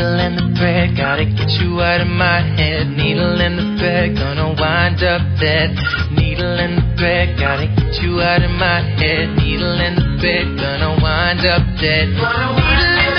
Needle in the thread, gotta get you out of my head. Needle in the thread, gonna wind up dead. Needle in the thread, gotta get you out of my head. Needle in the thread, gonna wind up dead. Needle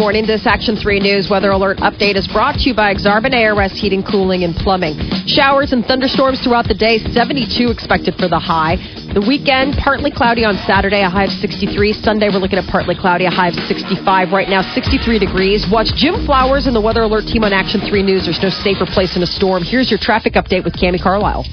morning. This Action 3 News weather alert update is brought to you by Exarban ARS Heating, Cooling, and Plumbing. Showers and thunderstorms throughout the day, 72 expected for the high. The weekend, partly cloudy on Saturday, a high of 63. Sunday, we're looking at partly cloudy, a high of 65. Right now, 63 degrees. Watch Jim Flowers and the Weather Alert team on Action 3 News. There's no safer place in a storm. Here's your traffic update with Cami Carlisle.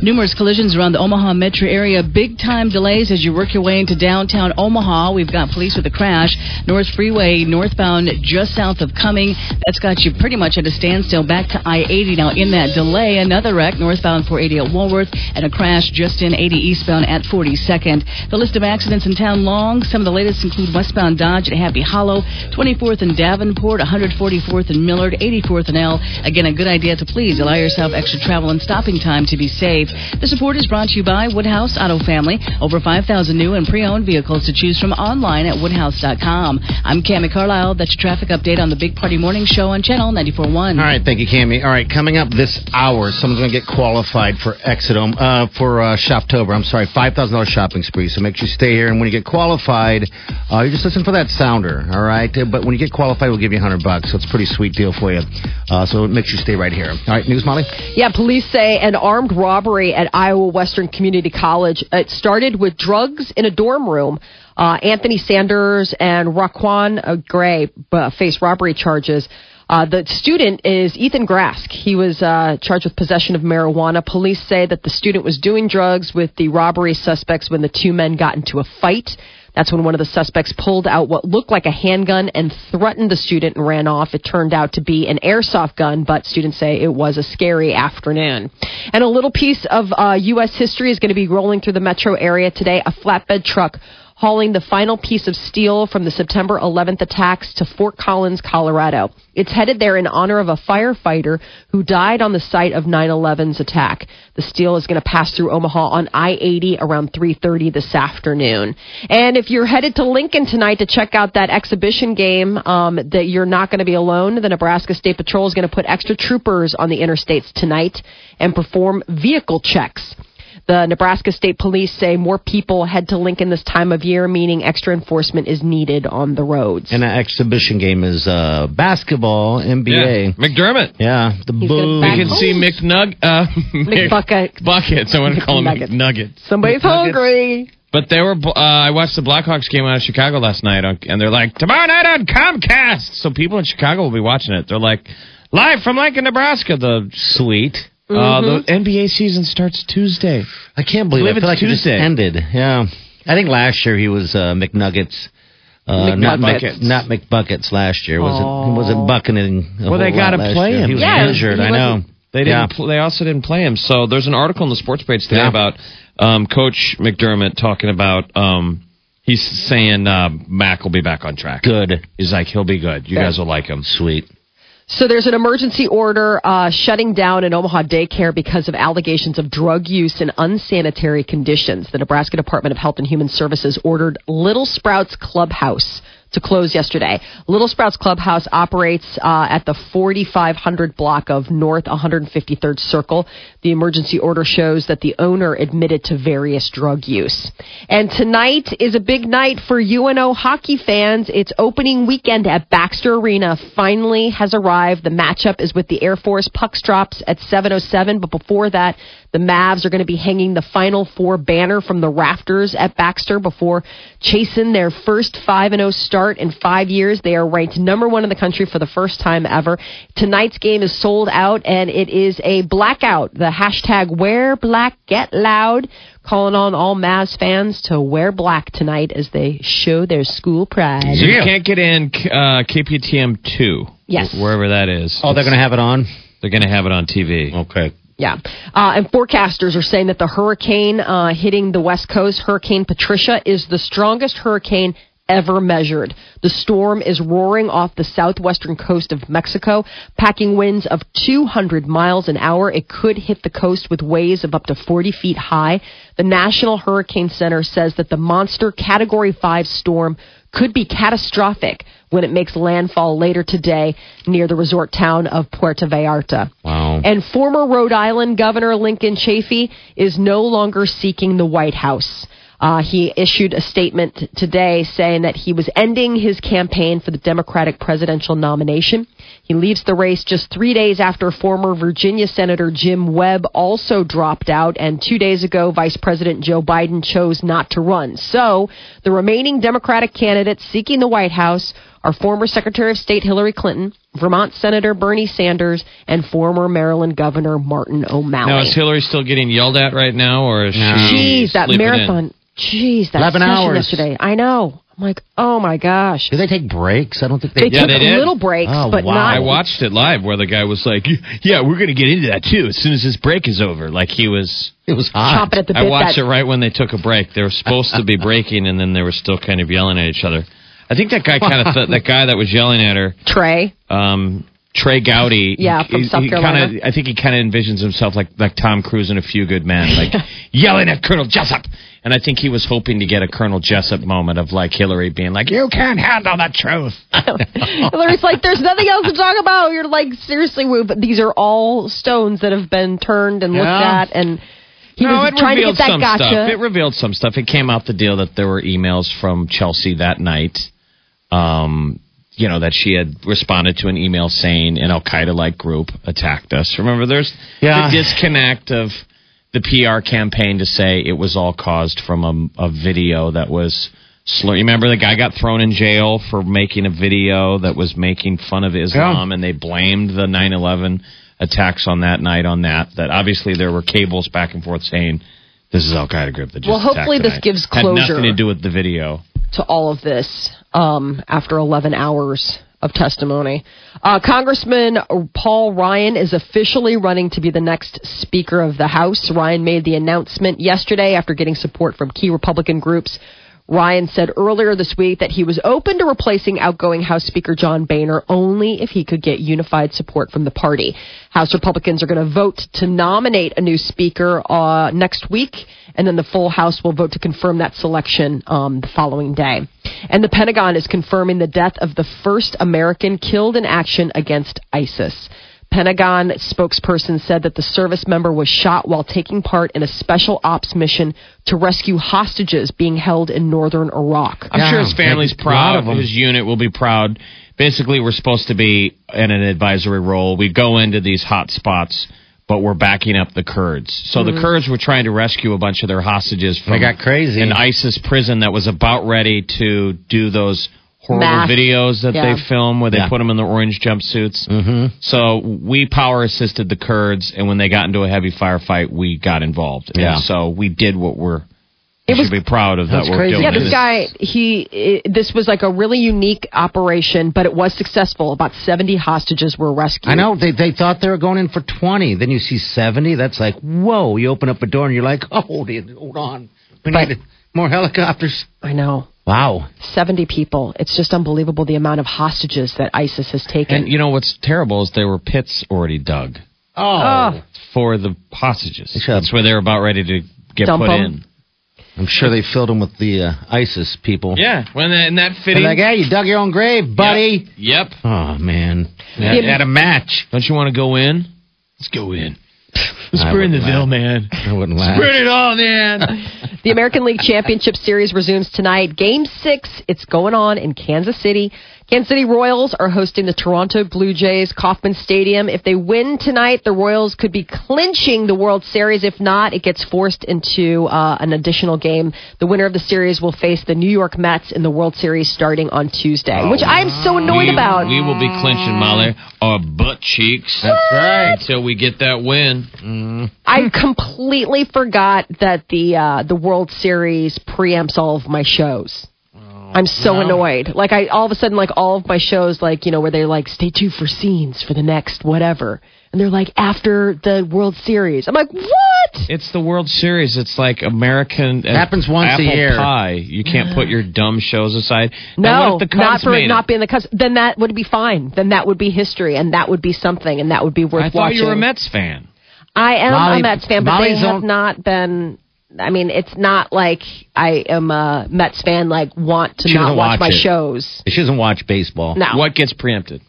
Numerous collisions around the Omaha metro area. Big time delays as you work your way into downtown Omaha. We've got police with a crash. North Freeway northbound just south of Cumming. That's got you pretty much at a standstill back to I 80. Now, in that delay, another wreck northbound 480 at Walworth and a crash just in 80 eastbound at 42nd. The list of accidents in town long. Some of the latest include westbound Dodge at Happy Hollow, 24th and Davenport, 144th and Millard, 84th and L. Again, a good idea to please allow yourself extra travel and stopping time to be safe. The support is brought to you by Woodhouse Auto Family. Over 5,000 new and pre-owned vehicles to choose from online at woodhouse.com. I'm Cami Carlisle. That's your traffic update on the Big Party Morning Show on Channel 94.1. All right, thank you, Cami. All right, coming up this hour, someone's going to get qualified for Exodome, uh, for uh, Shoptober. I'm sorry, $5,000 shopping spree. So make sure you stay here. And when you get qualified, uh, you just listen for that sounder, all right? Uh, But when you get qualified, we'll give you 100 bucks. So it's a pretty sweet deal for you. Uh, so make sure you stay right here. All right, News Molly? Yeah, police say an armed robbery at Iowa Western Community College. It started with drugs in a dorm room. Uh, Anthony Sanders and Raquan Gray uh, face robbery charges. Uh, the student is Ethan Grask. He was uh, charged with possession of marijuana. Police say that the student was doing drugs with the robbery suspects when the two men got into a fight. That's when one of the suspects pulled out what looked like a handgun and threatened the student and ran off. It turned out to be an airsoft gun, but students say it was a scary afternoon. And a little piece of uh, U.S. history is going to be rolling through the metro area today. A flatbed truck hauling the final piece of steel from the September 11th attacks to Fort Collins, Colorado. It's headed there in honor of a firefighter who died on the site of 9/11's attack. The steel is going to pass through Omaha on I-80 around 3:30 this afternoon. And if you're headed to Lincoln tonight to check out that exhibition game, um, that you're not going to be alone. The Nebraska State Patrol is going to put extra troopers on the interstates tonight and perform vehicle checks. The Nebraska State Police say more people head to Lincoln this time of year, meaning extra enforcement is needed on the roads. And that exhibition game is uh, basketball, NBA. Yeah. McDermott. Yeah, the boo. back You can see McNug uh, McBucket. Buckets. I want to call him McNuggets. McNuggets. Somebody's hungry. But they were. Uh, I watched the Blackhawks game out of Chicago last night, on, and they're like tomorrow night on Comcast. So people in Chicago will be watching it. They're like live from Lincoln, Nebraska. The Sweet. Uh, the NBA season starts Tuesday. I can't believe, believe it. I feel it's like it just Tuesday. ended. Yeah. I think last year he was uh, McNuggets. Uh, not Mc, McBuckets. not McBuckets last year. Was Oh. it? He wasn't bucketing. a Well, they gotta play year. him. He was Yeah, injured. I know. They didn't. Pl- they also didn't play him. So there's an article in the sports page today Yeah. about um, Coach McDermott talking about. Um, he's saying uh, Mac will be back on track. Good. He's like he'll be good. You guys will like him. Sweet. So there's an emergency order uh, shutting down an Omaha daycare because of allegations of drug use and unsanitary conditions. The Nebraska Department of Health and Human Services ordered Little Sprouts Clubhouse to close yesterday. Little Sprouts Clubhouse operates uh, at the 4500 block of North 153rd Circle. The emergency order shows that the owner admitted to various drug use. And tonight is a big night for UNO hockey fans. It's opening weekend at Baxter Arena finally has arrived. The matchup is with the Air Force. Pucks drops at 7:07, but before that, the Mavs are going to be hanging the Final Four banner from the rafters at Baxter before chasing their first 5 0 start in five years. They are ranked number one in the country for the first time ever. Tonight's game is sold out, and it is a blackout. The hashtag Wear Black Get Loud calling on all Mavs fans to wear black tonight as they show their school pride. So you can't get in uh, KPTM two. Yes. wherever that is. Oh, they're going to have it on? They're going to have it on TV. Okay. Yeah. Uh, and forecasters are saying that the hurricane uh, hitting the West Coast, Hurricane Patricia, is the strongest hurricane ever measured. The storm is roaring off the southwestern coast of Mexico, packing winds of 200 miles an hour. It could hit the coast with waves of up to 40 feet high. The National Hurricane Center says that the monster Category 5 storm could be catastrophic when it makes landfall later today near the resort town of Puerto Vallarta. Wow. And former Rhode Island Governor Lincoln Chafee is no longer seeking the White House. Uh, he issued a statement today saying that he was ending his campaign for the Democratic presidential nomination. He leaves the race just three days after former Virginia Senator Jim Webb also dropped out, and two days ago, Vice President Joe Biden chose not to run. So, the remaining Democratic candidates seeking the White House are former Secretary of State Hillary Clinton, Vermont Senator Bernie Sanders, and former Maryland Governor Martin O'Malley. Now is Hillary still getting yelled at right now, or is No. she? Jeez, that sleeping in? Marathon. Jeez, that 11 session hours. yesterday. I know. I'm like, oh my gosh. Do they take breaks? I don't think They they, Yeah, took they did. little breaks, Oh, but wow. not. I watched it live where the guy was like, "Yeah, we're going to get into that too as soon as this break is over." Like he was. It was hot. chomping at the bit. I watched that, it right when they took a break. They were supposed to be breaking, and then they were still kind of yelling at each other. I think that guy kind of th- that guy that was yelling at her, Trey. um, Trey Gowdy. Yeah, from he, South he Carolina. Kinda, I think he kind of envisions himself like like Tom Cruise in A Few Good Men, like yelling at Colonel Jessup. And I think he was hoping to get a Colonel Jessup moment of like Hillary being like, "You can't handle the truth." Hillary's like, there's nothing else to talk about. You're like, seriously, but these are all stones that have been turned and looked Yeah. at, and he no, was it trying to revealed get that some gotcha. stuff. It revealed some stuff. It came out the deal that there were emails from Chelsea that night. Um, you know that she had responded to an email saying an Al Qaeda like group attacked us. Remember, there's Yeah. the disconnect of the PR campaign to say it was all caused from a, a video that was. Slur. You remember the guy got thrown in jail for making a video that was making fun of Islam, and they blamed the 9/11 attacks on that night on that. That obviously there were cables back and forth saying this is Al Qaeda group that just Well, hopefully this tonight." gives Had closure. nothing to do with the video. to all of this um, after 11 hours of testimony. Uh, Congressman Paul Ryan is officially running to be the next Speaker of the House. Ryan made the announcement yesterday after getting support from key Republican groups. Ryan said earlier this week that he was open to replacing outgoing House Speaker John Boehner only if he could get unified support from the party. House Republicans are going to vote to nominate a new Speaker uh, next week, and then the full House will vote to confirm that selection um, the following day. And the Pentagon is confirming the death of the first American killed in action against ISIS. Pentagon spokesperson said that the service member was shot while taking part in a special ops mission to rescue hostages being held in northern Iraq. I'm Yeah, sure his family's like, a lot of proud. 'em. His unit will be proud. Basically, we're supposed to be in an advisory role. We go into these hot spots, but we're backing up the Kurds. So the Kurds were trying to rescue a bunch of their hostages from They got crazy. an ISIS prison that was about ready to do those horrible videos that Yeah. they film where they Yeah. put them in the orange jumpsuits. Mm-hmm. So we power assisted the Kurds, and when they got into a heavy firefight, we got involved. And Yeah. so we did what we're. It was- should be proud of that we're crazy. Yeah, this guy, he, i this was like a really unique operation, but it was successful. About 70 hostages were rescued. I know they they thought they were going in for twenty. Then you see seventy. That's like whoa. You open up a door and you're like, oh, hold, hold on. We But- need more helicopters. I know. Wow. 70 people. It's just unbelievable the amount of hostages that ISIS has taken. And you know what's terrible is there were pits already dug Oh, oh. for the hostages. That's where they were about ready to get Dump put 'em. in. I'm sure they filled them with the uh, ISIS people. Yeah, when that, and that They're fitting. like, hey, you dug your own grave, buddy. Yep. Oh man, Yeah. at, at a match. Don't you want to go in? Let's go in. Let's I burn the wouldn't Ville, man. I wouldn't laugh. Burn it all, man. The American League Championship Series resumes tonight. Game six, it's going on in Kansas City. Kansas City Royals are hosting the Toronto Blue Jays, Kauffman Stadium. If they win tonight, the Royals could be clinching the World Series. If not, it gets forced into uh, an additional game. The winner of the series will face the New York Mets in the World Series starting on Tuesday, which I'm so annoyed we, about. We will be clinching, Molly, our butt cheeks. That's right. Until we get that win. I completely forgot that the uh, the World Series preempts all of my shows. I'm so annoyed. Like I all of a sudden like all of my shows like you know where they're like stay tuned for scenes for the next whatever, and they're like after the World Series. I'm like what? It's the World Series. It's like American. uh, Happens once a year. Pie. You can't put your dumb shows aside. No, the not for not being the Cubs. Then that would be fine. Then that would be history, and that would be something, and that would be worth I thought watching. you were a Mets fan. I am Molly- a Mets fan, but Molly's they have on- not been. I mean, it's not like I am a Mets fan. Like want to She not watch watch my it. shows. She doesn't watch baseball. No, What gets preempted?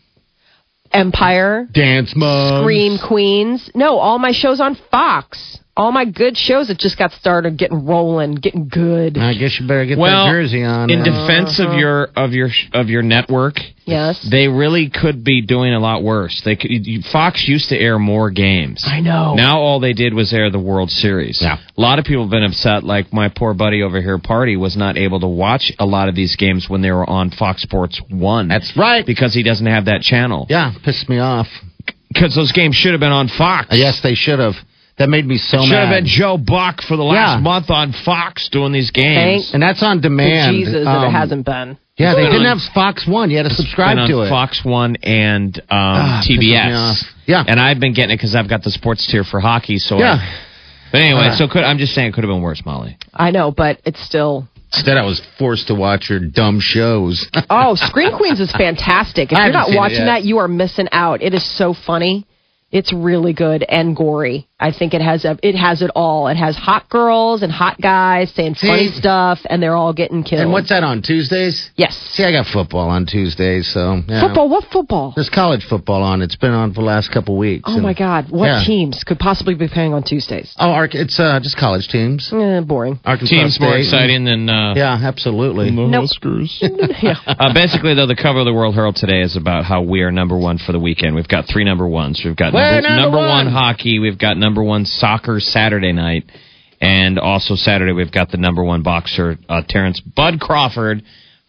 Empire, Dance moms. Scream Queens. No, all my shows on Fox. All my good shows that just got started getting rolling, getting good. I guess you better get well, that jersey on. in Uh, defense of your of your of your network, Yes, they really could be doing a lot worse. They could, you- Fox used to air more games. I know. Now all they did was air the World Series. Yeah. A lot of people have been upset. Like my poor buddy over here, Party, was not able to watch a lot of these games when they were on Fox Sports One. That's right. because he doesn't have that channel. yeah, pissed me off. Because those games should have been on Fox. Yes, they should have. That made me so Should have mad. been Joe Buck for the last Yeah. month on Fox doing these Thank games. and that's on demand. Jesus, that it Um, hasn't been. Yeah, they didn't have Fox One. You had to subscribe been on to it. Fox One and um, Ah, pisses me TBS. Yeah. and I've been getting it because I've got the sports tier for hockey. So Yeah. I, but anyway, Uh. so could I'm just saying it could have been worse, Molly. I know, but it's still. Instead, I was forced to watch your dumb shows. Oh, Scream Queens is fantastic. If I you're haven't not seen it watching yet. that, you are missing out. It is so funny. It's really good and gory. I think it has a, it has it all. It has hot girls and hot guys saying funny stuff, and they're all getting killed. and what's that on Tuesdays? yes? See, I got football on Tuesdays, so yeah. Football? What football? There's college football on. It's been on for the last couple weeks. Oh and- my God! What Yeah. teams could possibly be playing on Tuesdays? Oh, Arc- it's uh, just college teams. Eh, boring. Arkansas Teams more exciting than uh, Yeah, absolutely. Nope. yeah. Uh, basically, though, the cover of the World Herald today is about how we are number one for the weekend. We've got three number ones. We've got We're number, number number one. one hockey. We've got number one soccer Saturday night. And also Saturday, we've got the number one boxer, uh, Terence Bud Crawford,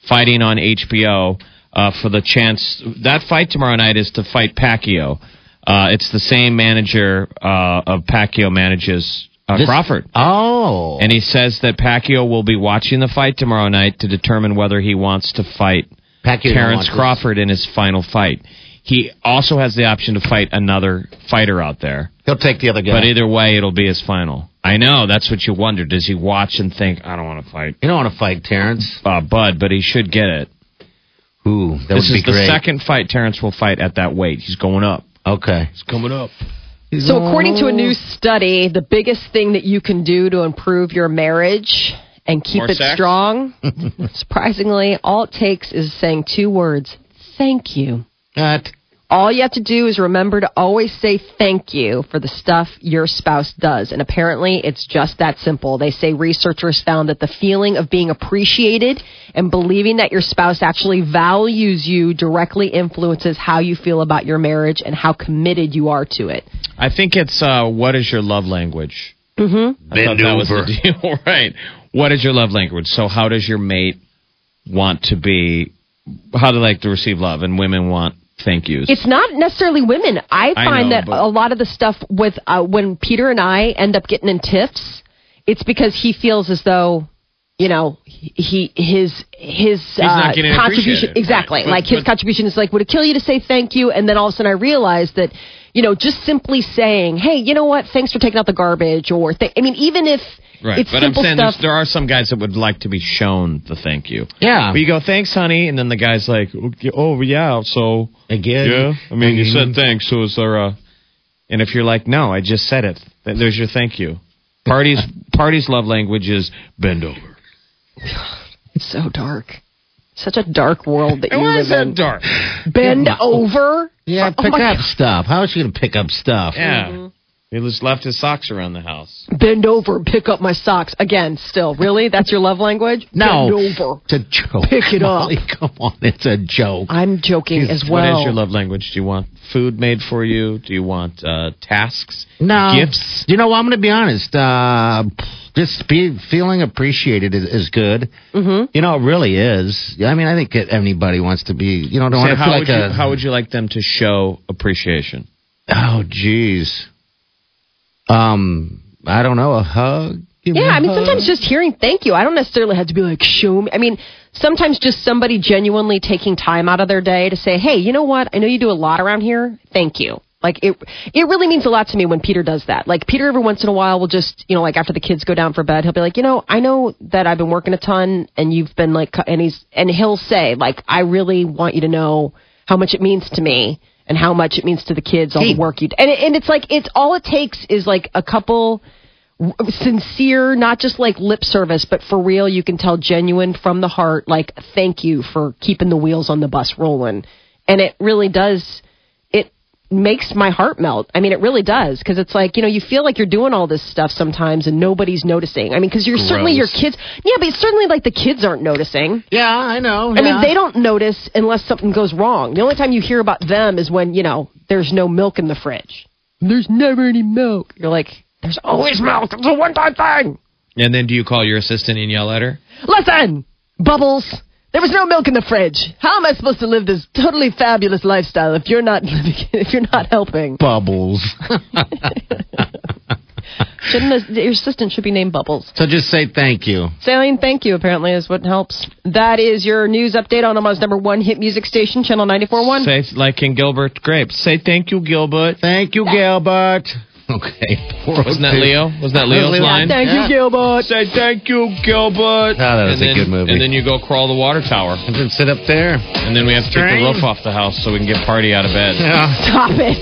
fighting on HBO uh, for the chance. That fight tomorrow night is to fight Pacquiao. Uh, it's the same manager uh, of Pacquiao manages uh, This- Crawford. Oh. And he says that Pacquiao will be watching the fight tomorrow night to determine whether he wants to fight Pacquiao Terence. Crawford in his final fight. He also has the option to fight another fighter out there. He'll take the other guy. But either way, it'll be his final. I know. That's what you wonder. Does he watch and think, I don't want to fight you don't want to fight Terence. uh, Bud, but he should get it. Ooh, that this would be is the great. second fight Terence will fight at that weight. He's going up. Okay. He's coming up. So, according to a new study, the biggest thing that you can do to improve your marriage and keep More it sex? strong, surprisingly, all it takes is saying two words thank you. That. All you have to do is remember to always say thank you for the stuff your spouse does. And apparently, it's just that simple. They say researchers found that the feeling of being appreciated and believing that your spouse actually values you directly influences how you feel about your marriage and how committed you are to it. I think it's uh, what is your love language? Mm-hmm. I thought Bend that was over. the deal, right? What is your love language? So, how does your mate want to be how do they like to receive love, and women want thank yous. It's not necessarily women. I I find know, that but- a lot of the stuff with uh, when Peter and I end up getting in tiffs, it's because he feels as though you know he his his uh, contribution exactly Right. But- like his but- contribution is like would it kill you to say thank you and then all of a sudden I realized that you know just simply saying hey you know what thanks for taking out the garbage or th- I mean even if Right, it's but I'm simple saying stuff there are some guys that would like to be shown the thank you. Yeah. But you go, thanks, honey, and then the guy's like, oh yeah, so Again. yeah. I mean, you said thanks, so is there a? And if you're like, no, I just said it. There's your thank you. Parties, parties' love language is bend over. it's so dark such a dark world that you Why live is that in dark? bend over Yeah, Oh, oh pick my up stuff. How is she going to pick up stuff? Yeah. Mm-hmm. He just left his socks around the house. bend over and pick up my socks again still really that's your love language No. bend over It's a joke. Pick it up. Come on, it's a joke. i'm joking as What well is your love language? Do you want food made for you? Do you want uh, tasks? No. Gifts? You know, what? I'm going to be honest. Uh, just be feeling appreciated is, is good. Mm-hmm. You know, it really is. I mean, I think anybody wants to be. You know, don't Say, want to feel like you, a. how would you like them to show appreciation? Oh, jeez. Um, I don't know. A hug. Give Yeah, I mean, hug. sometimes just hearing thank you. I don't necessarily have to be like, show me. I mean, sometimes just somebody genuinely taking time out of their day to say, hey, you know what? I know you do a lot around here. Thank you. Like it, it really means a lot to me when Peter does that. Like Peter, every once in a while, will just, you know, like after the kids go down for bed, he'll be like, you know, I know that I've been working a ton, and you've been like, and he's, and he'll say, like, I really want you to know how much it means to me and how much it means to the kids, all the work you, d- and it, and it's like, it's all it takes is like a couple sincere, not just like lip service, but for real, you can tell genuine from the heart, like, thank you for keeping the wheels on the bus rolling. And it really does, makes my heart melt. I mean, it really does. Because it's like, you know, you feel like you're doing all this stuff sometimes and nobody's noticing. I mean, because you're certainly your kids. Yeah, but it's certainly like the kids aren't noticing. Yeah, I know. I mean, they don't notice unless something goes wrong. The only time you hear about them is when, you know, there's no milk in the fridge. There's never any milk. You're like, there's always milk. It's a one time thing. And then do you call your assistant and yell at her? Listen, Bubbles, there was no milk in the fridge. How am I supposed to live this totally fabulous lifestyle if you're not living, if you're not helping? Bubbles. Shouldn't the, your assistant should be named Bubbles? so just say thank you. Saying thank you apparently is what helps. That is your news update on Omaha's number one hit music station, Channel 94.1. Say like in Gilbert Grapes. Say thank you, Gilbert. Thank you, Gilbert. Okay. Wasn't that Leo? Wasn't that Leo's Leo. line? Thank Yeah. you, Gilbert. Say thank you, Gilbert. Oh, that was and a then, good movie. And then you go crawl the water tower. And then sit up there. And then we have to take the roof off the house so we can get party out of bed. Yeah. Stop it.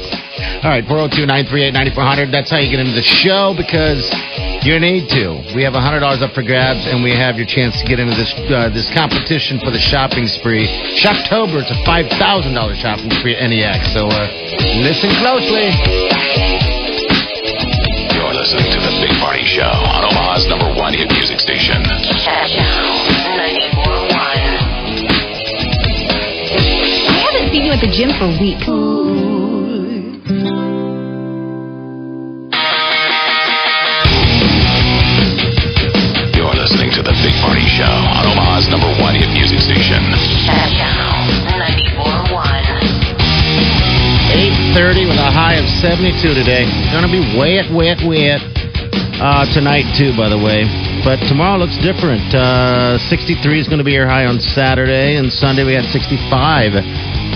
All right, 402 938 9400. That's how you get into the show because you need to. We have $100 up for grabs, and we have your chance to get into this uh, this competition for the shopping spree. Shoptober, it's a $5,000 shopping spree at NEX. So uh, listen closely. You're listening to The Big Party Show on Omaha's number one hit music station. I haven't seen you at the gym for weeks. A high of 72 today. Gonna be wet, wet, wet. Uh, tonight too, by the way. But tomorrow looks different. Uh, 63 is going to be your high on Saturday, and Sunday we had 65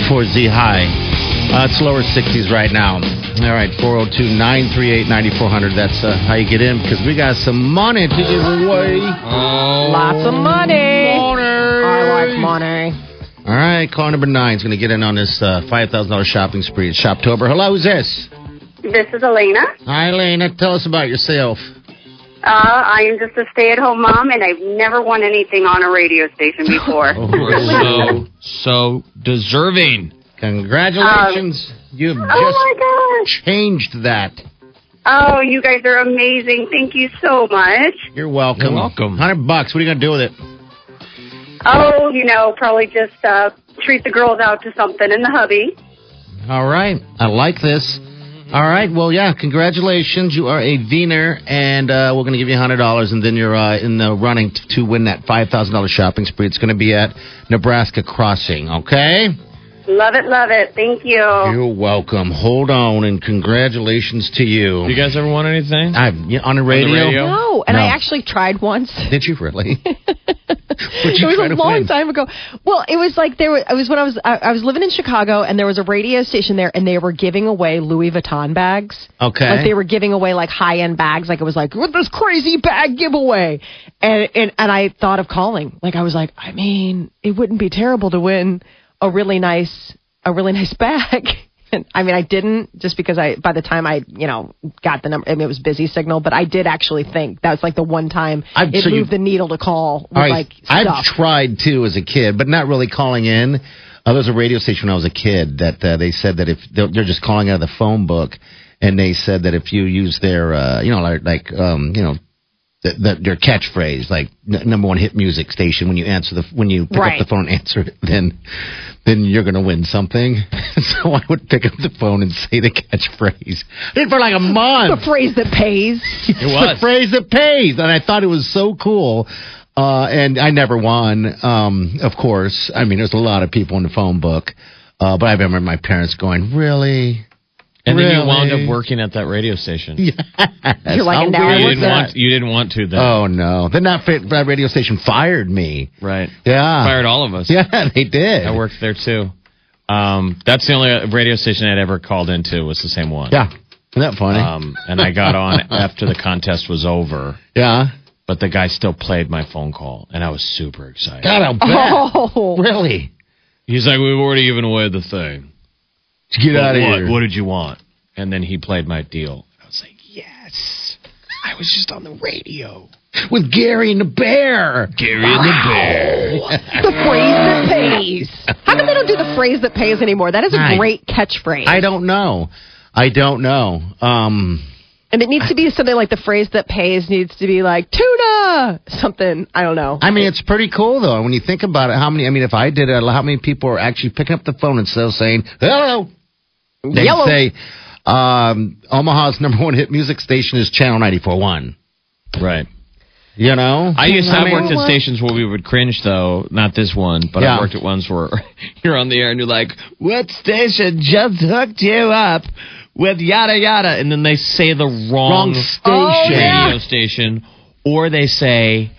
for Z high. Uh, it's lower 60s right now. All right, 402 938 9400. That's uh, how you get in because we got some money to give away. Oh. Lots of money. I like money. All right, call number nine is going to get in on this uh, $5,000 shopping spree at Shoptober. Hello, who's this? This is Elena. Hi, Elena. Tell us about yourself. Uh, I am just a stay-at-home mom, and I've never won anything on a radio station before. We're so, so deserving. Congratulations. You've just oh my gosh! changed that. Oh, you guys are amazing. Thank you so much. You're welcome. You're welcome. 100 bucks. What are you going to do with it? Oh, you know, probably just uh, treat the girls out to something in the hubby. All right. I like this. All right. Well, yeah. Congratulations. You are a Wiener, and uh, we're going to give you hundred dollars, and then you're uh, in the running t- to win that five thousand dollars shopping spree. It's going to be at Nebraska Crossing. Okay. Love it, love it. Thank you. You're welcome. Hold on, and congratulations to you. You guys ever want anything? I yeah, on the radio. radio? No, and No. I actually tried once. Did you really? It was a long win? time ago. Well, it was like there was. It was when I was I, I was living in Chicago, and there was a radio station there, and they were giving away Louis Vuitton bags. Okay. Like they were giving away like high end bags. Like it was like this crazy bag giveaway, and and and I thought of calling. Like I was like, I mean, it wouldn't be terrible to win a really nice a really nice bag. And I mean, I didn't just because I by the time I you know got the number. I mean, it was busy signal, but I did actually think that was like the one time I've- it so moved the needle to call with right, like I've stuff. tried too as a kid, but not really calling in. Uh, there was a radio station when I was a kid that uh, they said that if they're, they're just calling out of the phone book, and they said that if you use their, uh, you know, like, like um, you know, the, the, their catchphrase, like n- number one hit music station, when you answer the when you pick Right. up the phone and answer it, then then you're gonna win something. so I would pick up the phone and say the catchphrase. I did it for like a month. the phrase that pays. It was. the phrase that pays, and I thought it was so cool. Uh, and I never won, um, of course. I mean, there's a lot of people in the phone book, uh, but I remember my parents going, "Really?" And then you wound up working at that radio station. You're like, now you didn't want. You didn't want to then. Oh no! Then that, that radio station fired me. right. Yeah, Fired all of us. Yeah, they did. I worked there too. Um, that's the only radio station I'd ever called into was the same one. Yeah, isn't that funny? Um, and I got on after the contest was over, yeah. but the guy still played my phone call, and I was super excited. God, I'll bet. Oh, Really? He's like, "We've already given away the thing. Get out of what? here. What did you want?" And then he played my deal. I was like, "Yes, I was just on the radio." With Gary and the Bear. Gary and the Bear. the phrase that pays. How come they don't do the phrase that pays anymore? That is a I- great catchphrase. I don't know. I don't know. Um, and it needs to be something like the phrase that pays needs to be like tuna something. I don't know. I mean, it's pretty cool though. When you think about it, how many? I mean, if I did it, how many people are actually picking up the phone instead of saying hello? They Yellow. say um, Omaha's number one hit music station is Channel 94.1. Right. You know, I used to have mean, worked at stations where we would cringe, though. Not this one, but Yeah. I worked at ones where you're on the air and you're like, "What station just hooked you up with yada yada?" And then they say the wrong, Wrong station. Oh, yeah. radio station, or they say,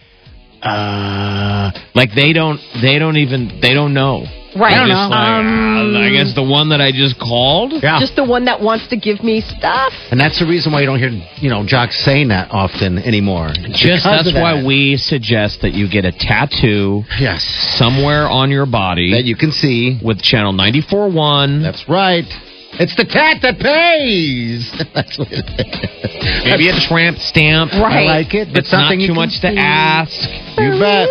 "Uh," like they don't, they don't even, they don't know. Right. I don't just know. like, Um, "Ah, I guess the one that I just called. Yeah, Just the one that wants to give me stuff. and that's the reason why you don't hear you know jocks saying that often anymore. Just that's that. why we suggest that you get a tattoo yes somewhere on your body. that you can see. with channel 94.1. That's right. It's the cat that pays. That's what it is. Maybe a tramp stamp. Right. I like it. but It's not something you too can much to ask. You bet.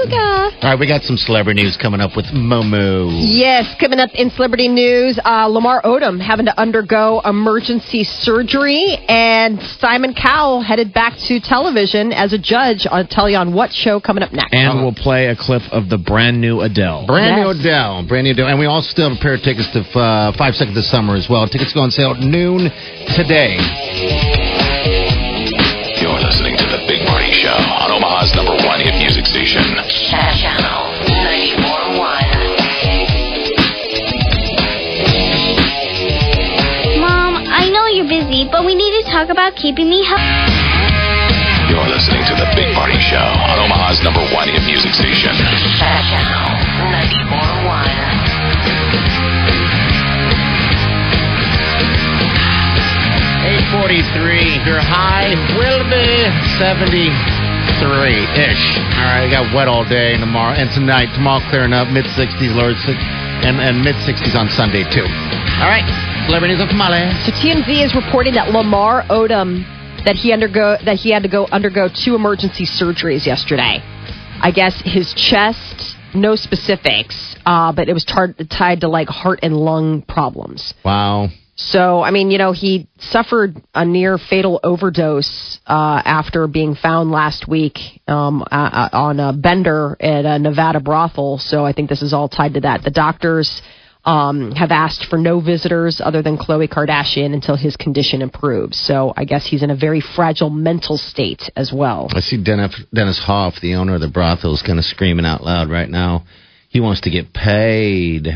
All right, we got some celebrity news coming up with Momo. Yes, coming up in celebrity news, uh, Lamar Odom having to undergo emergency surgery, and Simon Cowell headed back to television as a judge. I'll tell you on what show coming up next. And we'll play a clip of the brand new Adele. Brand new Yes. Adele, brand new Adele, and we also still have a pair of tickets to uh, Five Seconds of Summer as well. Tickets go on sale at noon today. Station. Channel 94.1. Mom, I know you're busy, but we need to talk about keeping me healthy. You're listening to The Big Party Show on Omaha's number one hit music station. Channel 94.1. 843, your high will be 73-ish. All right, I got wet all day tomorrow, and tonight. Tomorrow clearing up, mid-60s, lower six, and, and mid-60s on Sunday, too. All right, celebrity news of Molly. So TMZ is reporting that Lamar Odom that he undergo that he had to go undergo two emergency surgeries yesterday. I guess his chest, no specifics, uh, but it was tar- tied to like heart and lung problems. Wow. So, I mean, you know, he suffered a near fatal overdose uh, after being found last week um, uh, uh, on a bender at a Nevada brothel. So, I think this is all tied to that. The doctors um, have asked for no visitors other than Khloe Kardashian until his condition improves. So I guess he's in a very fragile mental state as well. I see Dennis, Dennis Hof, the owner of the brothel, is kind of screaming out loud right now. He wants to get paid.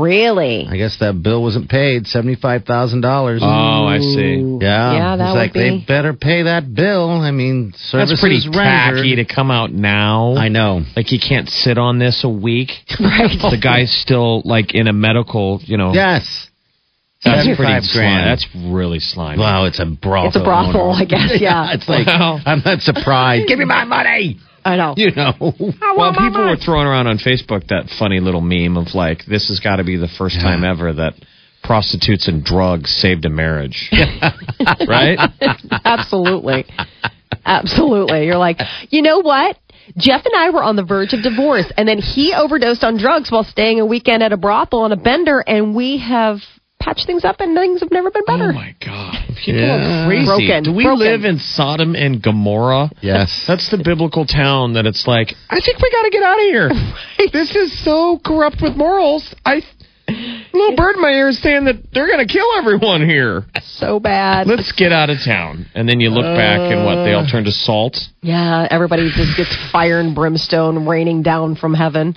Really? I guess that bill wasn't paid, seventy-five thousand dollars. Oh, I see. Yeah, Yeah, that He's would like be- they better pay that bill. I mean, services That's pretty rendered. tacky to come out now. I know. Like he can't sit on this a week. Right. The guy's still like in a medical, you know. Yes, that's pretty 75 slimy. grand. That's really slimy. Wow, it's a brothel. It's a brothel, owner. I guess, yeah. it's like Wow. I'm not surprised. Give me my money. I know. You know. Well, people were throwing around on Facebook that funny little meme of like, this has got to be the first time ever that prostitutes and drugs saved a marriage. right? Absolutely. Absolutely. You're like, you know what? Jeff and I were on the verge of divorce, and then he overdosed on drugs while staying a weekend at a brothel on a bender, and we have patched things up, and things have never been better. Oh my God. People Yeah. are crazy. Broken. Do we Broken. live in Sodom and Gomorrah? Yes. That's the biblical town that it's like, I think we got to get out of here. This is so corrupt with morals. I. Little bird in my ear is saying that they're going to kill everyone here. so bad. Let's get out of town. And then you look back and what? They all uh. turn to salt. Yeah, everybody just gets fire and brimstone raining down from heaven.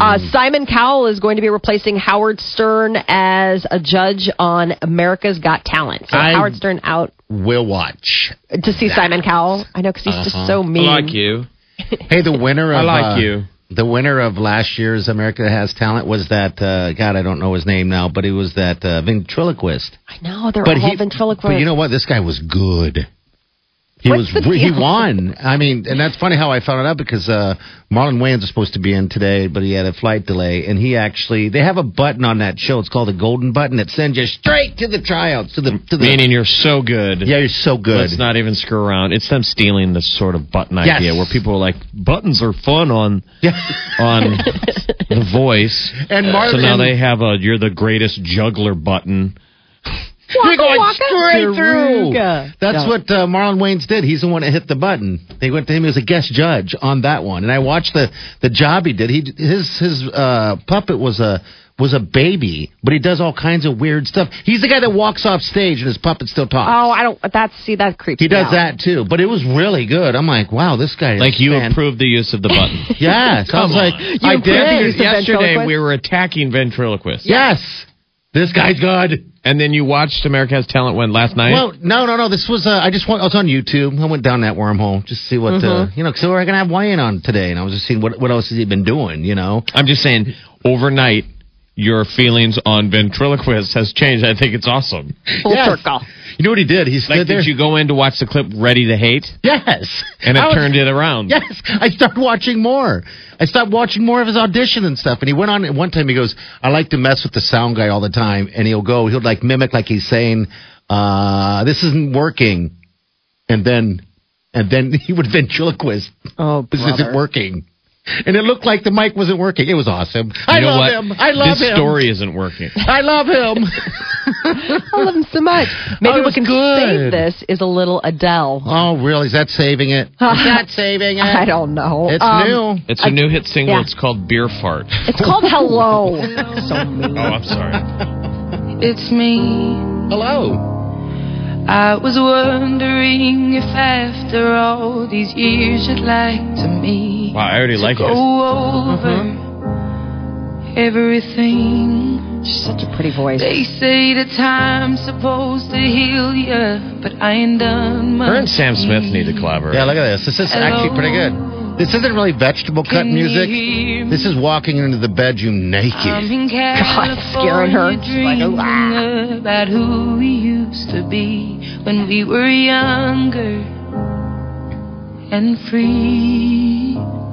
Uh, Simon Cowell is going to be replacing Howard Stern as a judge on America's Got Talent. So I- Howard Stern out Will watch. to see Simon Cowell. I know because he's just Uh-huh. so mean. Like you. Hey, the winner of I like uh, you. The winner of last year's America Has Talent was that uh, God. I don't know his name now, but he was that uh, ventriloquist. I know they're But all he, ventriloquists. but you know what? This guy was good. He What's was the re- he won. I mean, and that's funny how I found it out because uh, Marlon Wayans was supposed to be in today, but he had a flight delay, and he actually they have a button on that show. It's called the Golden Button that sends you straight to the tryouts to the to the. Meaning you're so good. yeah, you're so good. Let's not even screw around. It's them stealing this sort of button Yes. idea where people are like, buttons are fun on Yeah. on The Voice. And Marlon- so now they have a you're the greatest juggler button. You're going waka. straight through. Taruga. That's Yeah. what uh, Marlon Wayans did. He's the one that hit the button. They went to him as a guest judge on that one, and I watched the the job he did. He his his uh, puppet was a was a baby, but he does all kinds of weird stuff. He's the guy that walks off stage and his puppet still talks. Oh, I don't. That's see that creeps. he me does out. that too, but it was really good. I'm like, wow, this guy. Is Like you fan- approved the use of the button. Yes, I Come was like. You I approved the did. use of Yesterday we were attacking ventriloquists. Yes, this guy's good. And then you watched America Has Talent when last night? Well, no, no, no. This was. Uh, I just went. I was on YouTube. I went down that wormhole just to see what uh, you know. Because we're gonna have Wayne on today, and I was just seeing what what else has he been doing. You know. I'm just saying, overnight, your feelings on ventriloquist has changed. I think it's awesome. Full Yes. circle. You know what he did? He stood Like, there. did you go in to watch the clip Ready to Hate? Yes. And it was- turned it around. Yes, I started watching more. I stopped watching more of his audition and stuff. And he went on. One time he goes, "I like to mess with the sound guy all the time." And he'll go, he'll like mimic like he's saying, uh, "This isn't working," and then, and then he would ventriloquist. Oh, This isn't working. And it looked like the mic wasn't working. It was awesome. I You know love what? him. I love this him. story isn't working. I love him. I love him so much. Maybe Oh, it we can good. save this is a little Adele. oh, really? Is that saving it? Is that saving it? I don't know. It's Um, new. It's a new hit single. yeah. It's called Beer Fart. It's called Hello. so mean. Oh, I'm sorry. It's me. Hello. I was wondering if after all these years you'd like to me Wow, I already like go it. over everything. She's such a pretty voice. They say the time's supposed to heal ya, but I ain't done much. Her and Sam Smith need to collaborate. Yeah, look at this. This is actually pretty good. This isn't really vegetable cut music. This is walking into the bedroom naked. God, scaring her. California She's like, dreaming "Ah." about who we used to be when we were younger and free.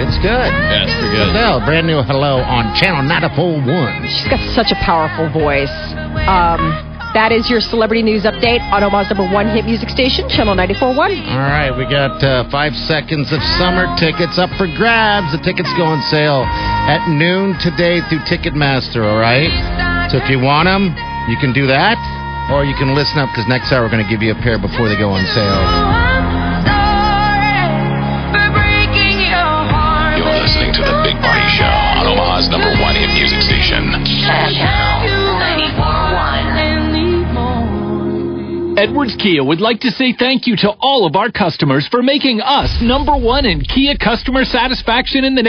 It's good. Yeah, it's pretty good. Adele, brand new Hello on Channel 941. She's got such a powerful voice. Um, that is your celebrity news update on Omaha's number one hit music station, Channel 94.1. All right, we got uh, five seconds of summer tickets up for grabs. The tickets go on sale at noon today through Ticketmaster, all right? So if you want them, you can do that, or you can listen up because next hour we're going to give you a pair before they go on sale. Edwards Kia would like to say thank you to all of our customers for making us number one in Kia customer satisfaction in the